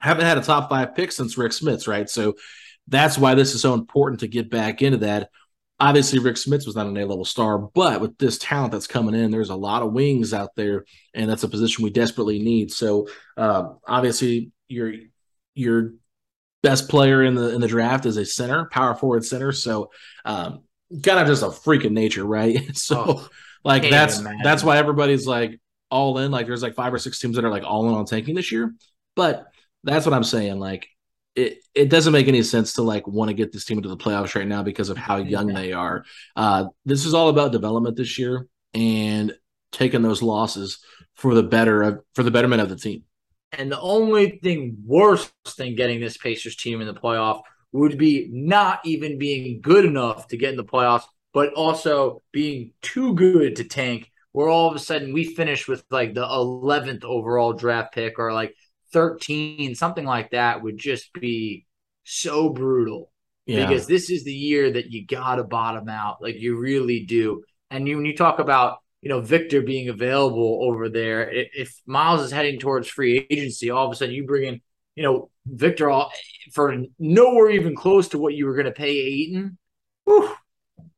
Haven't had a top five pick since Rick Smits, right? So that's why this is so important to get back into that. Obviously, Rick Smits was not an A level star, but with this talent that's coming in, there's a lot of wings out there, and that's a position we desperately need. So, uh, obviously, your your best player in the in the draft is a center, power forward center. So, um, kind of just a freak of nature, right? [laughs] so, oh, like that's imagine. that's why everybody's like, all in. Like there's like five or six teams that are like all in on tanking this year. But that's what I'm saying. Like it, it doesn't make any sense to like want to get this team into the playoffs right now because of how young they are. Uh, this is all about development this year and taking those losses for the better of for the betterment of the team. And the only thing worse than getting this Pacers team in the playoff would be not even being good enough to get in the playoffs, but also being too good to tank where all of a sudden we finish with like the 11th overall draft pick or like 13, something like that would just be so brutal. Yeah. Because this is the year that you got to bottom out. Like you really do. And you, when you talk about, you know, Victor being available over there, if Myles is heading towards free agency, all of a sudden you bring in, you know, Victor all, for nowhere even close to what you were going to pay Ayton. Whew,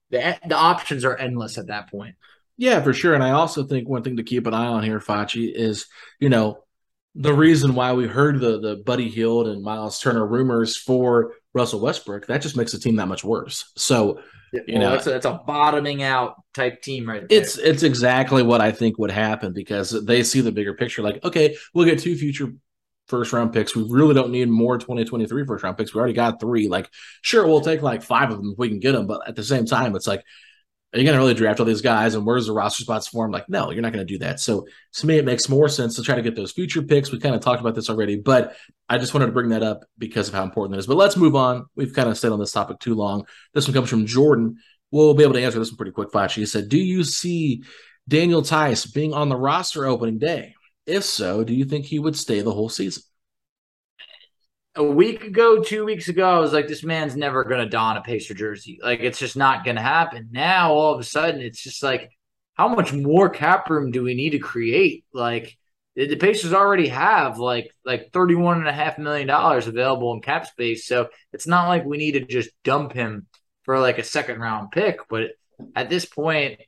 the, the options are endless at that point. Yeah, for sure. And I also think one thing to keep an eye on here, Facci, is you know the reason why we heard the the Buddy Hield and Myles Turner rumors for Russell Westbrook. That just makes the team that much worse. So you well, know, that's a, that's a bottoming out type team, right? There. It's it's exactly what I think would happen because they see the bigger picture. Like, okay, we'll get two future first round picks. We really don't need more 2023 first round picks. We already got three. Like, sure, we'll take like five of them if we can get them. But at the same time, it's like are you going to really draft all these guys and where's the roster spots for them? Like, no, you're not going to do that. So to me, it makes more sense to try to get those future picks. We kind of talked about this already, but I just wanted to bring that up because of how important it is. But let's move on. We've kind of stayed on this topic too long. This one comes from Jordan. We'll be able to answer this one pretty quick, Facci. He said, Do you see Daniel Theis being on the roster opening day? If so, do you think he would stay the whole season? A week ago, two weeks ago, I was like, this man's never going to don a Pacer jersey. Like, it's just not going to happen. Now, all of a sudden, it's just like, how much more cap room do we need to create? Like, the, Pacers already have like like thirty one and a half million dollars available in cap space, so it's not like we need to just dump him for like a second round pick. But at this point,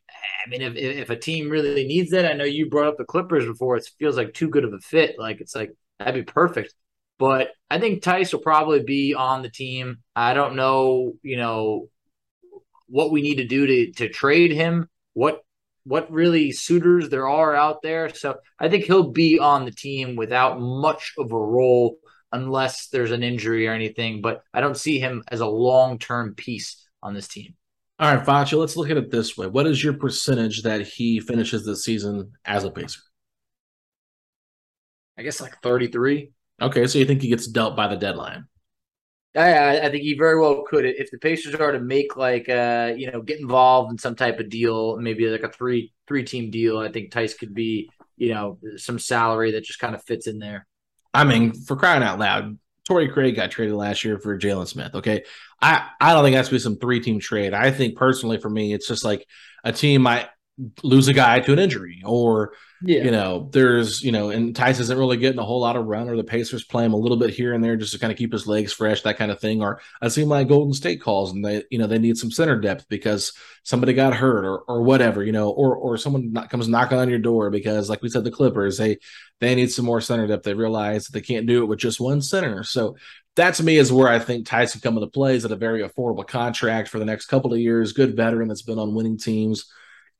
I mean, if if a team really needs that, I know you brought up the Clippers before. It feels like too good of a fit. Like it's like that'd be perfect. But I think Theis will probably be on the team. I don't know, you know, what we need to do to to trade him. What what really suitors there are out there. So I think he'll be on the team without much of a role unless there's an injury or anything. But I don't see him as a long term piece on this team. All right, Facci, let's look at it this way. What is your percentage that he finishes the season as a Pacer? I guess like 33. Okay, so you think he gets dealt by the deadline? I, I think he very well could. If the Pacers are to make like uh you know get involved in some type of deal, maybe like a three three team deal, I think Theis could be you know some salary that just kind of fits in there. I mean, for crying out loud, Torrey Craig got traded last year for Jalen Smith. Okay, I I don't think that's be some three team trade. I think personally for me, it's just like a team might lose a guy to an injury or yeah. you know there's you know and Theis isn't really getting a whole lot of run or the Pacers play him a little bit here and there just to kind of keep his legs fresh that kind of thing or I see my Golden State calls and they you know they need some center depth because somebody got hurt or or whatever you know or or someone not, comes knocking on your door because like we said the Clippers they they need some more center depth. They realize that they can't do it with just one center. So that to me is where I think can come into play. Is at a very affordable contract for the next couple of years good veteran that's been on winning teams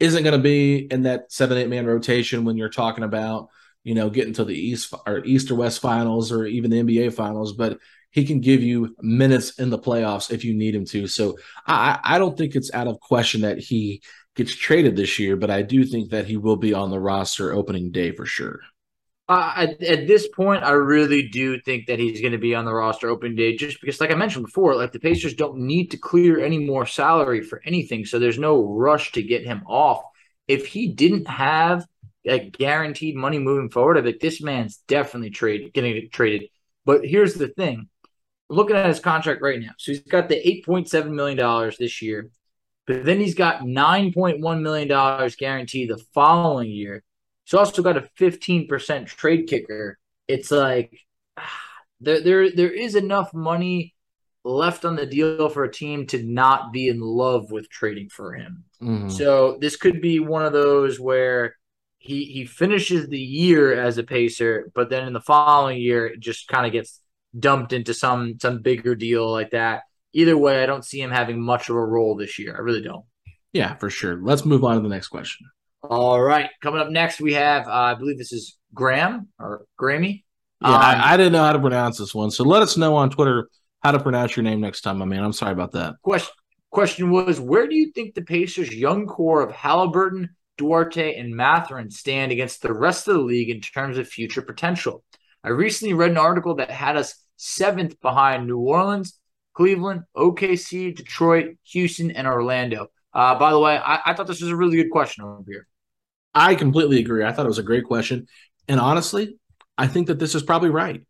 isn't going to be in that seven eight man rotation when you're talking about you know getting to the east or east or west finals or even the nba finals but he can give you minutes in the playoffs if you need him to. So i i don't think it's out of question that he gets traded this year but i do think that he will be on the roster opening day for sure uh, at, at, this point, I really do think that he's going to be on the roster open day just because, like I mentioned before, like the Pacers don't need to clear any more salary for anything. So there's no rush to get him off. If he didn't have guaranteed money moving forward, I think this man's definitely trade getting traded. But here's the thing looking at his contract right now. So he's got the $8.7 million this year, but then he's got $9.1 million guaranteed the following year. He's also got a 15% trade kicker. It's like [sighs] there, there, there is enough money left on the deal for a team to not be in love with trading for him. Mm. So this could be one of those where he he finishes the year as a pacer, but then in the following year it just kind of gets dumped into some some bigger deal like that. Either way, I don't see him having much of a role this year. I really don't. Yeah, for sure. Let's move on to the next question. All right. Coming up next, we have, uh, I believe this is Graham or Grammy. Yeah, um, I, I, didn't know how to pronounce this one. So let us know on Twitter how to pronounce your name next time, my man. I'm sorry about that. Question, question was Where do you think the Pacers' young core of Haliburton, Duarte, and Mathurin stand against the rest of the league in terms of future potential? I recently read an article that had us seventh behind New Orleans, Cleveland, OKC, Detroit, Houston, and Orlando. Uh, by the way, I, I thought this was a really good question over here. I completely agree. I thought it was a great question. And honestly, I think that this is probably right.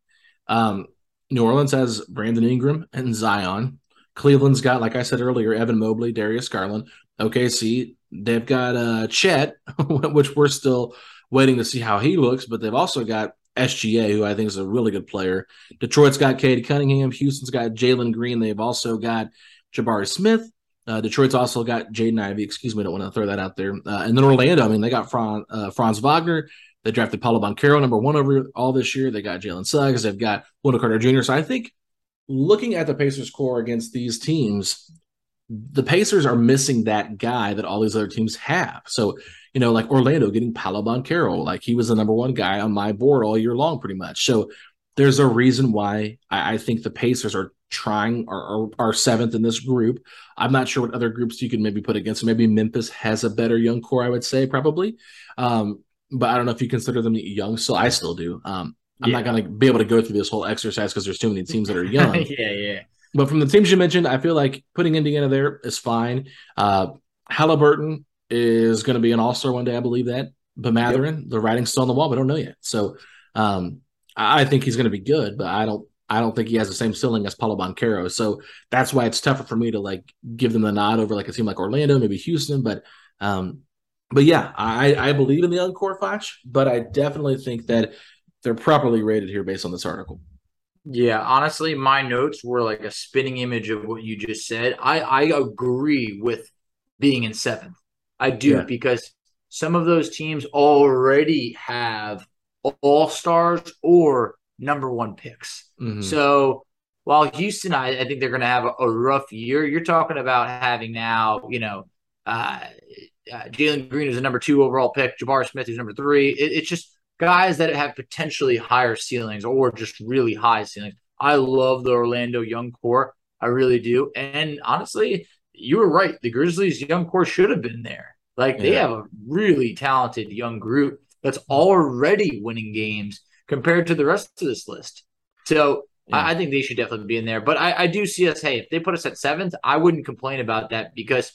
Um, New Orleans has Brandon Ingram and Zion. Cleveland's got, like I said earlier, Evan Mobley, Darius Garland. OKC, they've got uh, Chet, [laughs] which we're still waiting to see how he looks, but they've also got SGA, who I think is a really good player. Detroit's got Cade Cunningham. Houston's got Jalen Green. They've also got Jabari Smith. Uh, Detroit's also got Jaden Ivey. Excuse me, I don't want to throw that out there. Uh, and then Orlando, I mean, they got Fran, uh, Franz Wagner. They drafted Paolo Banchero, number one over all this year. They got Jalen Suggs. They've got Wendell Carter Jr. So I think looking at the Pacers core against these teams, the Pacers are missing that guy that all these other teams have. So, you know, like Orlando getting Paolo Banchero, like he was the number one guy on my board all year long, pretty much. So there's a reason why I, I think the Pacers are trying are, are, seventh in this group. I'm not sure what other groups you can maybe put against. Maybe Memphis has a better young core, I would say probably. Um, but I don't know if you consider them young. So I still do. Um, I'm yeah. not going to be able to go through this whole exercise because there's too many teams that are young. [laughs] yeah, yeah. But from the teams you mentioned, I feel like putting Indiana there is fine. Uh, Haliburton is going to be an all star one day, I believe that. But Mathurin, yep. the writing's still on the wall, but I don't know yet. So um, I think he's going to be good, but I don't I don't think he has the same ceiling as Paolo Banchero. So that's why it's tougher for me to like give them the nod over like a team like Orlando, maybe Houston. But um, but yeah, I, I believe in the Encore Facci, but I definitely think that they're properly rated here based on this article. Yeah, honestly, my notes were like a spinning image of what you just said. I, I agree with being in seventh. I do yeah. because some of those teams already have all stars or number one picks. Mhm. So while Houston, I, I think they're going to have a, a rough year. You're talking about having now, you know, uh, uh, Jalen Green is a number two overall pick, Jabari Smith is number three. It, it's just guys that have potentially higher ceilings or just really high ceilings. I love the Orlando young core. I really do. And honestly, you were right. The Grizzlies young core should have been there. Like they Yeah. have a really talented young group that's already winning games compared to the rest of this list. So Yeah. I, I think they should definitely be in there. But I, I do see us, hey, if they put us at seventh, I wouldn't complain about that because,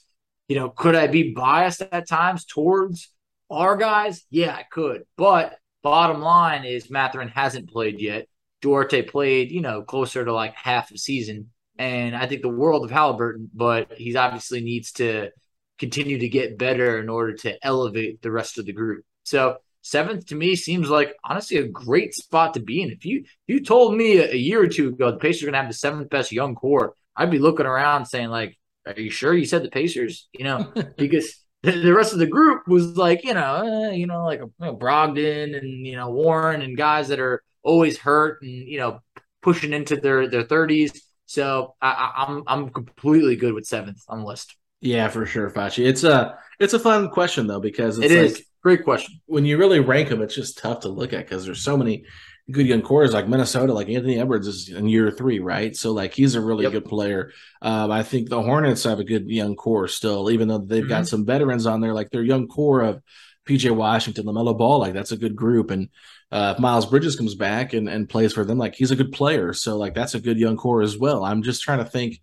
you know, could I be biased at times towards our guys? Yeah, I could. But bottom line is Mathurin hasn't played yet. Duarte played, you know, closer to like half a season. And I think the world of Haliburton, but he's obviously needs to continue to get better in order to elevate the rest of the group. So seventh to me seems like honestly a great spot to be in. If you if you told me a, a year or two ago the Pacers are gonna have the seventh best young core, I'd be looking around saying like, "Are you sure you said the Pacers?" You know, [laughs] because the, the rest of the group was like, you know, uh, you know, like you know, Brogdon and you know Warren and guys that are always hurt and you know pushing into their their thirties. So I, I, I'm I'm completely good with seventh on the list. Yeah, for sure, Facci. It's a it's a fun question though because it's It like is great question. when you really rank them, it's just tough to look at because there's so many good young cores like Minnesota, like Anthony Edwards is in year three, right? So like he's a really Yep. good player. Um, I think the Hornets have a good young core still, even though they've got some veterans on there, like their young core of PJ Washington, LaMelo Ball, like that's a good group. And uh, if Miles Bridges comes back and, and plays for them, like he's a good player. So like that's a good young core as well. I'm just trying to think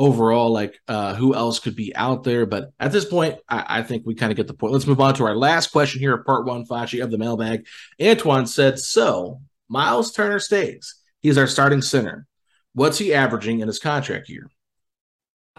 overall, like uh, who else could be out there. But at this point, I, I think we kind of get the point. Let's move on to our last question here of part one, Facci, of the mailbag. Antoine said, So Myles Turner stays. He's our starting center. What's he averaging in his contract year?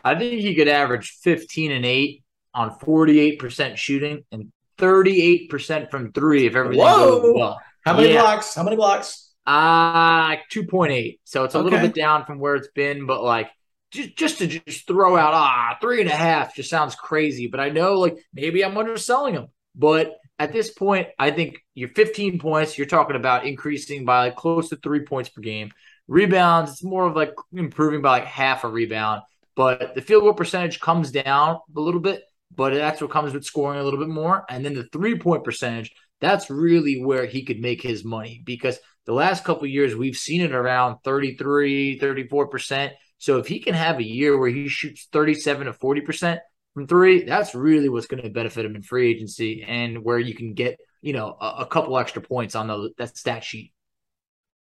I think he could average 15 and 8 on 48% shooting and 38% from three if everything Whoa. goes well. How many Yeah. blocks? How many blocks? Uh 2.8. So it's a little bit down from where it's been, but like just just to just throw out ah three and a half just sounds crazy. But I know like maybe I'm underselling him. But at this point, I think you're 15 points. You're talking about increasing by like close to three points per game. Rebounds, it's more of like improving by like half a rebound. But the field goal percentage comes down a little bit, but that's what comes with scoring a little bit more. And then the three point percentage, that's really where he could make his money because the last couple years we've seen it around 33 34% so if he can have a year where he shoots 37 to 40% from three that's really what's going to benefit him in free agency and where you can get you know a, a couple extra points on the that stat sheet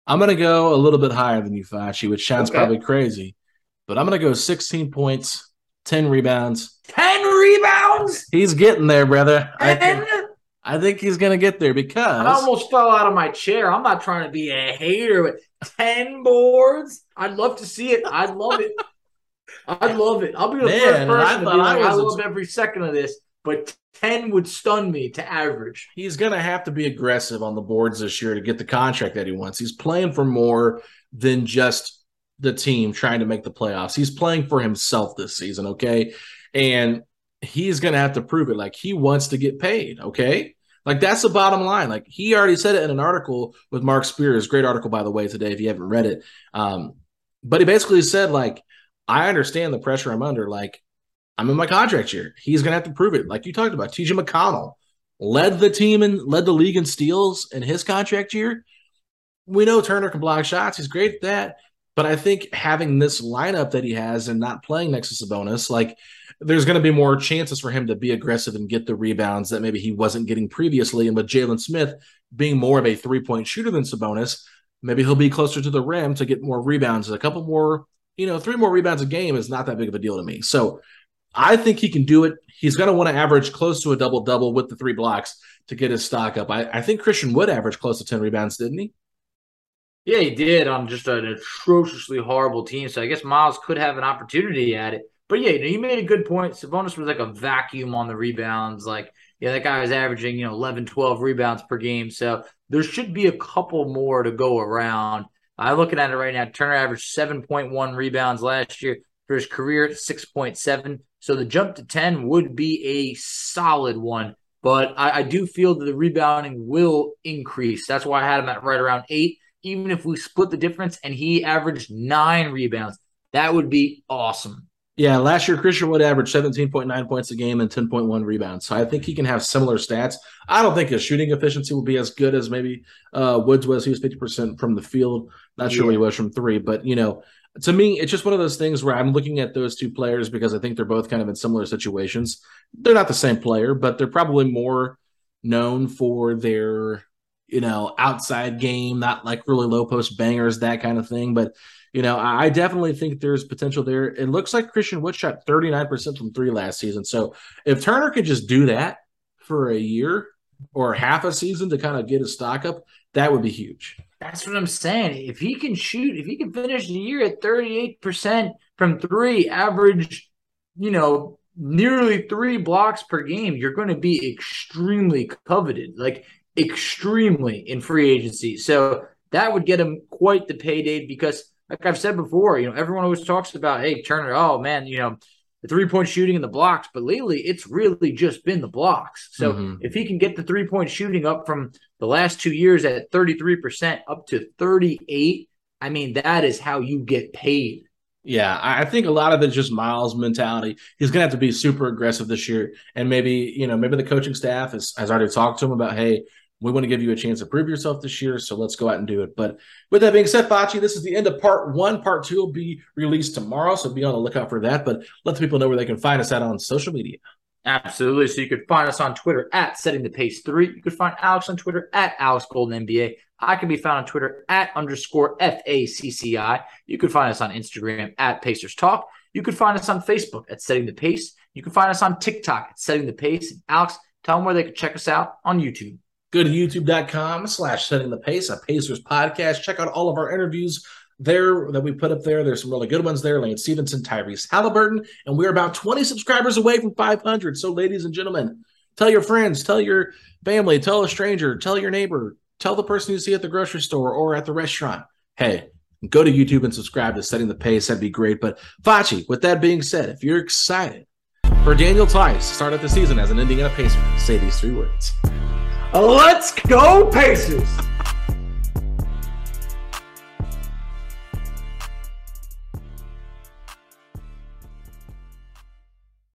I'm going to go a little bit higher than you, Facci, which sounds Okay. probably crazy, but I'm going to go 16 points, 10 rebounds. 10 rebounds He's getting there, brother. I think, I think he's going to get there because I almost fell out of my chair. I'm not trying to be a hater, but 10 boards. I'd love to see it. I'd love it. I'd love it. I'll be the Man, first I person to be I like, I, was- love every second of this, but 10 would stun me to average. he's going to have to be aggressive on the boards this year to get the contract that he wants. He's playing for more than just the team trying to make the playoffs. He's playing for himself this season, okay? And he's going to have to prove it. Like he wants to get paid, okay? Like that's the bottom line. Like he already said it in an article with Marc Spears, great article by the way today if you haven't read it. Um, but he basically said like I understand the pressure I'm under. Like I'm in my contract year. He's to have to prove it. Like you talked about, TJ McConnell led the team and led the league in steals in his contract year. We know Turner can block shots. He's great at that. But I think having this lineup that he has and not playing next to Sabonis, like there's going to be more chances for him to be aggressive and get the rebounds that maybe he wasn't getting previously. And with Jalen Smith being more of a three point shooter than Sabonis, maybe he'll be closer to the rim to get more rebounds. A couple more, you know, three more rebounds a game is not that big of a deal to me. So I think he can do it. He's going to want to average close to a double double with the three blocks to get his stock up. I, I think Christian Wood average close to 10 rebounds, didn't he? Yeah, he did on just an atrociously horrible team. So I guess Myles could have an opportunity at it. But yeah, you, know, you made a good point. Sabonis was like a vacuum on the rebounds. Like, yeah, that guy was averaging, you know, 11, 12 rebounds per game. So there should be a couple more to go around. I'm looking at it right now. Turner averaged 7.1 rebounds last year for his career at 6.7. So the jump to 10 would be a solid one. But I, I do feel that the rebounding will increase. That's why I had him at right around eight. even if we split the difference and he averaged nine rebounds, that would be awesome. Yeah, last year Christian Wood averaged 17.9 points a game and 10.1 rebounds. So I think he can have similar stats. I don't think his shooting efficiency will be as good as maybe uh, Wood's was. He was 50% from the field. Not sure Yeah. what he was from three, but you know, to me, it's just one of those things where I'm looking at those two players because I think they're both kind of in similar situations. They're not the same player, but they're probably more known for their, you know, outside game, not like really low post bangers, that kind of thing. But you know, I definitely think there's potential there. It looks like Christian Wood shot 39% from three last season. So if Turner could just do that for a year or half a season to kind of get his stock up, that would be huge. That's what I'm saying. If he can shoot, if he can finish the year at 38% from three, average, you know, nearly three blocks per game, you're going to be extremely coveted, like extremely in free agency. So that would get him quite the payday because, like I've said before, you know, everyone always talks about, hey, Turner, oh man, you know, the three point shooting and the blocks, but lately it's really just been the blocks. So Mhm. if he can get the three point shooting up from the last two years at 33% up to 38, I mean, that is how you get paid. Yeah, I think a lot of it's just Myles' mentality. He's going to have to be super aggressive this year, and maybe you know maybe the coaching staff has, has already talked to him about, hey, we want to give you a chance to prove yourself this year, so let's go out and do it. But with that being said, Facci, this is the end of part one. Part two will be released tomorrow, so be on the lookout for that. But let the people know where they can find us at on social media. Absolutely. So you could find us on Twitter at setting the pace three. You could find Alex on Twitter at Alex Golden NBA. I can be found on Twitter at underscore FACCI. You could find us on Instagram at Pacers Talk. You could find us on Facebook at Setting the Pace. You can find us on TikTok at Setting the Pace. And Alex, tell them where they can check us out on YouTube. Go to youtube.com slash setting the pace, a Pacers podcast. Check out all of our interviews there that we put up there. There's some really good ones there. Lance Stephenson, Tyrese Haliburton, and we're about 20 subscribers away from 500. So, ladies and gentlemen, tell your friends, tell your family, tell a stranger, tell your neighbor, tell the person you see at the grocery store or at the restaurant. Hey, go to YouTube and subscribe to Setting the Pace. That'd be great. But Facci, with that being said, if you're excited for Daniel Theis to start out the season as an Indiana Pacer, say these three words. Let's go, Pacers!